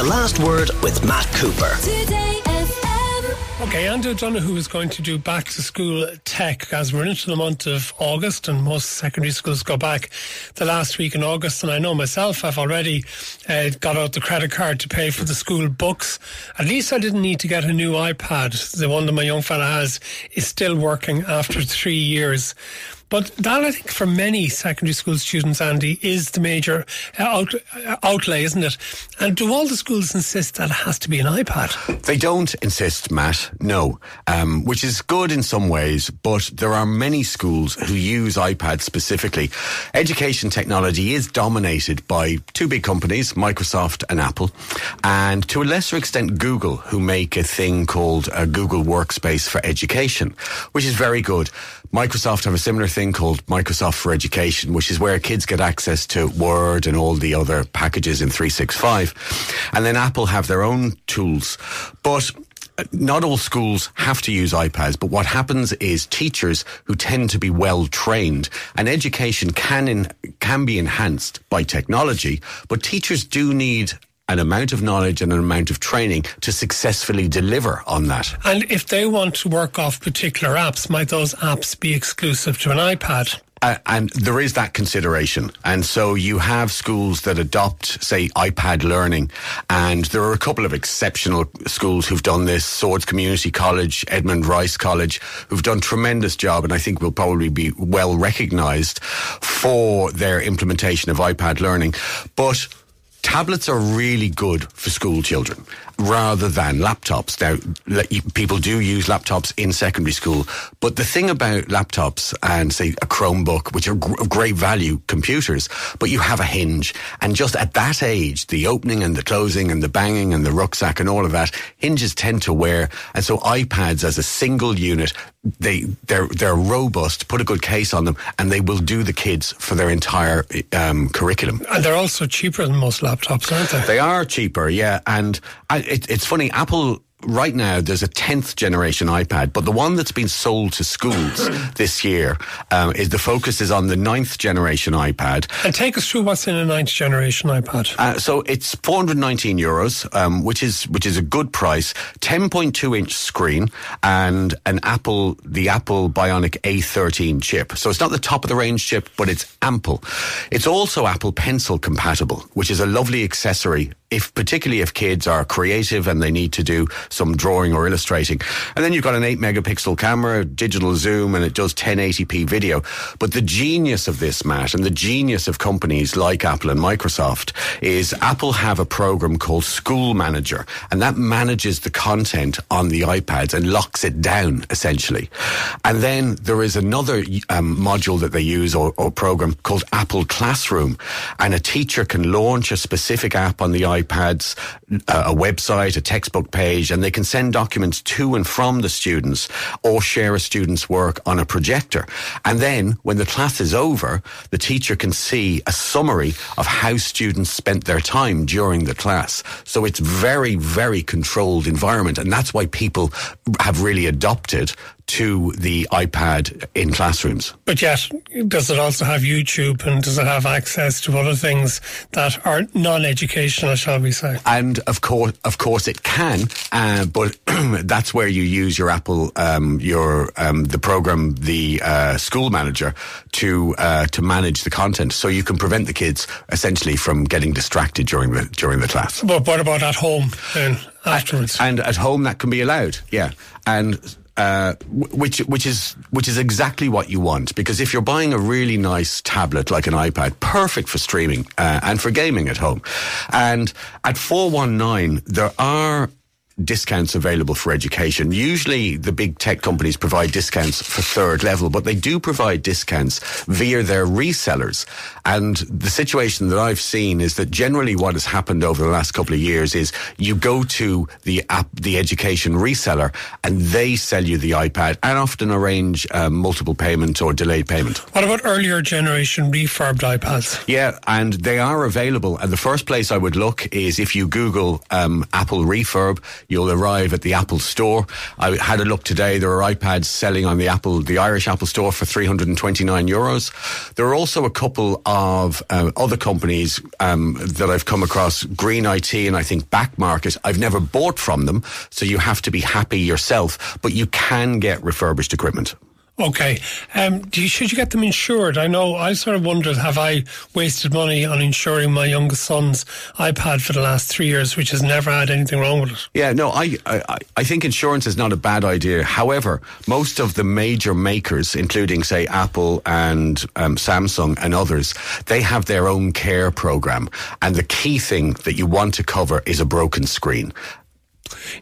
The Last Word with Matt Cooper. Today FM. Okay, Andy O'Donoghue is going to do back to school tech as we're into the month of August and most secondary schools go back the last week in August. And I know myself, I've already uh, got out the credit card to pay for the school books. At least I didn't need to get a new iPad. The one that my young fella has is still working after three years. But that, I think, for many secondary school students, Andy, is the major uh, out, uh, outlay, isn't it? And do all the schools insist that it has to be an iPad? They don't insist, Matt, no, um, which is good in some ways, but there are many schools who use iPads specifically. Education technology is dominated by two big companies, Microsoft and Apple, and to a lesser extent, Google, who make a thing called a Google Workspace for Education, which is very good. Microsoft have a similar thing called Microsoft for Education, which is where kids get access to Word and all the other packages in 365. And then Apple have their own tools. But uh, not all schools have to use iPads, but what happens is teachers who tend to be well trained and education can in, can be enhanced by technology, but teachers do need an amount of knowledge and an amount of training to successfully deliver on that. And if they want to work off particular apps, might those apps be exclusive to an iPad? Uh, and there is that consideration. And so you have schools that adopt, say, iPad learning. And there are a couple of exceptional schools who've done this. Swords Community College, Edmund Rice College, who've done tremendous job and I think will probably be well recognized for their implementation of iPad learning. But tablets are really good for school children rather than laptops. Now, people do use laptops in secondary school, but the thing about laptops and say a Chromebook, which are gr- great value computers, but you have a hinge, and just at that age, the opening and the closing and the banging and the rucksack and all of that, hinges tend to wear, and so iPads as a single unit, they they're they're robust. Put a good case on them, and they will do the kids for their entire um, curriculum. And they're also cheaper than most laptops, aren't they? They are cheaper, yeah, and I, it, it's funny. Apple right now there's a 10th generation iPad, but the one that's been sold to schools this year um, is the focus is on the ninth generation iPad. And take us through what's in a ninth generation iPad. Uh, so it's 419 euros, um, which is which is a good price. 10.2 inch screen and an Apple the Apple Bionic A13 chip. So it's not the top of the range chip, but it's ample. It's also Apple Pencil compatible, which is a lovely accessory if particularly if kids are creative and they need to do some drawing or illustrating. And then you've got an 8 megapixel camera, digital zoom, and it does 1080p video. But the genius of this, Matt, and the genius of companies like Apple and Microsoft is Apple have a program called School Manager, and that manages the content on the iPads and locks it down, essentially. And then there is another um, module that they use or, or program called Apple Classroom, and a teacher can launch a specific app on the iPad iPads, uh, a website, a textbook page, and they can send documents to and from the students or share a student's work on a projector. And then when the class is over, the teacher can see a summary of how students spent their time during the class. So it's very, very controlled environment. And that's why people have really adopted to the iPad in classrooms. But yet, does it also have YouTube and does it have access to other things that are non-educational, shall we say? And of course, of course, it can. Uh, but that's where you use your Apple, um, your um, the program, the uh, school manager, to uh, to manage the content, so you can prevent the kids essentially from getting distracted during the during the class. But what about at home then afterwards? And at home, that can be allowed. Yeah, and uh, which which is which is exactly what you want. Because if you're buying a really nice tablet like an iPad, perfect for streaming uh, and for gaming at home, and at four one nine there are discounts available for education. Usually the big tech companies provide discounts for third level, but they do provide discounts via their resellers. And the situation that I've seen is that generally what has happened over the last couple of years is you go to the app, the education reseller and they sell you the iPad and often arrange um, multiple payment or delayed payment. What about earlier generation refurbed iPads? Yeah, and they are available. And the first place I would look is if you Google um, Apple refurb, you'll arrive at the Apple store. I had a look today. There are iPads selling on the Apple, the Irish Apple store for 329 euros. There are also a couple of um, other companies um, that I've come across, Green IT and I think Back Market. I've never bought from them, so you have to be happy yourself, but you can get refurbished equipment. Okay. Um, you, should you get them insured? I know I sort of wondered have I wasted money on insuring my youngest son's iPad for the last three years, which has never had anything wrong with it? Yeah, no, I, I, I think insurance is not a bad idea. However, most of the major makers, including, say, Apple and um, Samsung and others, they have their own care program. And the key thing that you want to cover is a broken screen.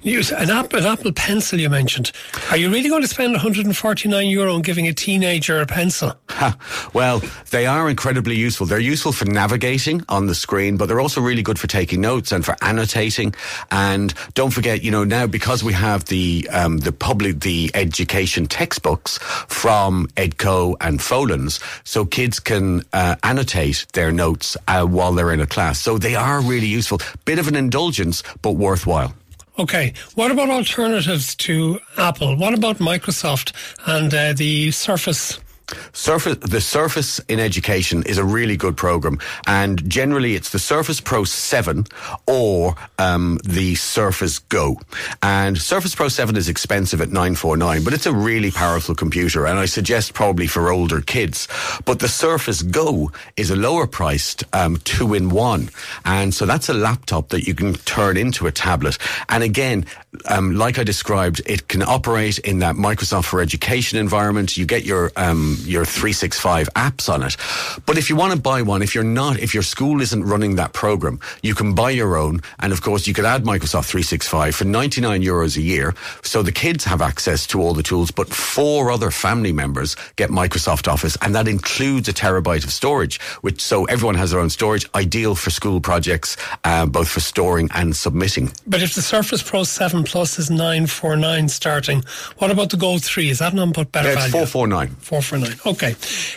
Use an Apple, an Apple Pencil you mentioned. Are you really going to spend 149 euro on giving a teenager a pencil? Ha. Well, they are incredibly useful. They're useful for navigating on the screen, but they're also really good for taking notes and for annotating. And don't forget, you know, now because we have the um, the public the education textbooks from Edco and Folens, so kids can uh, annotate their notes uh, while they're in a class. So they are really useful. Bit of an indulgence, but worthwhile. Okay. What about alternatives to Apple? What about Microsoft and uh, the Surface? Surface, the Surface in Education is a really good program, and generally it's the Surface Pro 7 or um, the Surface Go. And Surface Pro 7 is expensive at 949, but it's a really powerful computer, and I suggest probably for older kids. But the Surface Go is a lower priced um, two in one, and so that's a laptop that you can turn into a tablet. And again, um, like I described, it can operate in that Microsoft for Education environment. You get your um, your 365 apps on it. But if you want to buy one, if you're not, if your school isn't running that program, you can buy your own. And of course, you could add Microsoft 365 for 99 euros a year. So the kids have access to all the tools, but four other family members get Microsoft Office. And that includes a terabyte of storage, which so everyone has their own storage, ideal for school projects, uh, both for storing and submitting. But if the Surface Pro 7 Plus is 949 starting, what about the Go 3? Is that not but better Yeah, it's value? 449. 449. Okay.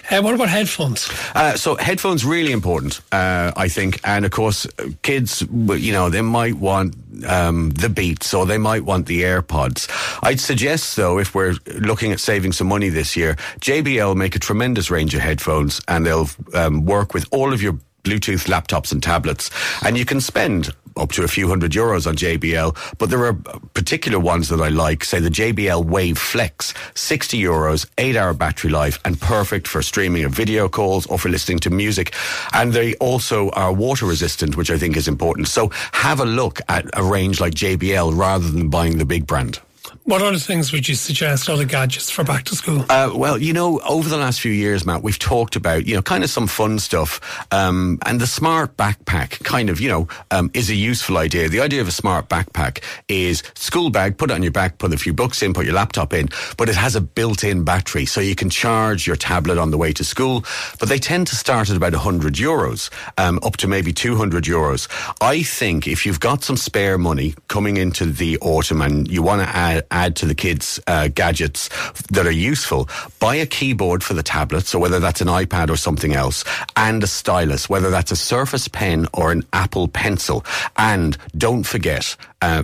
Uh, what about headphones? Uh, so headphones really important, uh, I think, and of course, uh, kids, you know, they might want um, the Beats or they might want the AirPods. I'd suggest, though, if we're looking at saving some money this year, JBL make a tremendous range of headphones, and they'll um, work with all of your Bluetooth laptops and tablets, and you can spend up to a few hundred euros on JBL, but there are particular ones that I like, say the JBL Wave Flex, 60 euros, 8 hour battery life, and perfect for streaming of video calls or for listening to music. And they also are water resistant, which I think is important. So have a look at a range like JBL rather than buying the big brand. What other things would you suggest, other gadgets for back to school? Uh, well, you know, over the last few years, Matt, we've talked about, you know, kind of some fun stuff. Um, and the smart backpack kind of, you know, um, is a useful idea. The idea of a smart backpack is school bag, put it on your back, put a few books in, put your laptop in, but it has a built-in battery. So you can charge your tablet on the way to school. But they tend to start at about 100 euros, um, up to maybe 200 euros. I think if you've got some spare money coming into the autumn and you want to add, add to the kids' uh, gadgets that are useful, buy a keyboard for the tablet, so whether that's an iPad or something else, and a stylus, whether that's a Surface Pen or an Apple Pencil. And don't forget, uh,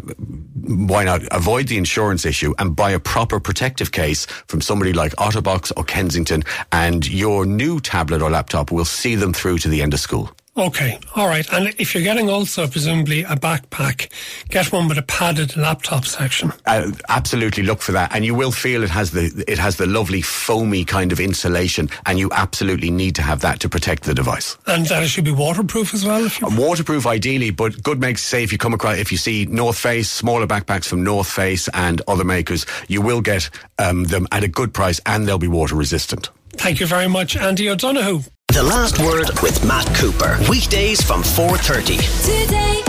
why not avoid the insurance issue and buy a proper protective case from somebody like Otterbox or Kensington, and your new tablet or laptop will see them through to the end of school. Okay, all right. And if you're getting also presumably a backpack, get one with a padded laptop section. Uh, absolutely look for that, and you will feel it has the it has the lovely foamy kind of insulation, and you absolutely need to have that to protect the device. And that it should be waterproof as well. If you Waterproof, ideally, but good makes say if you come across if you see North Face smaller backpacks from North Face and other makers, you will get um, them at a good price, and they'll be water resistant. Thank you very much, Andy O'Donoghue. The Last Word with Matt Cooper. Weekdays from 4.30. Today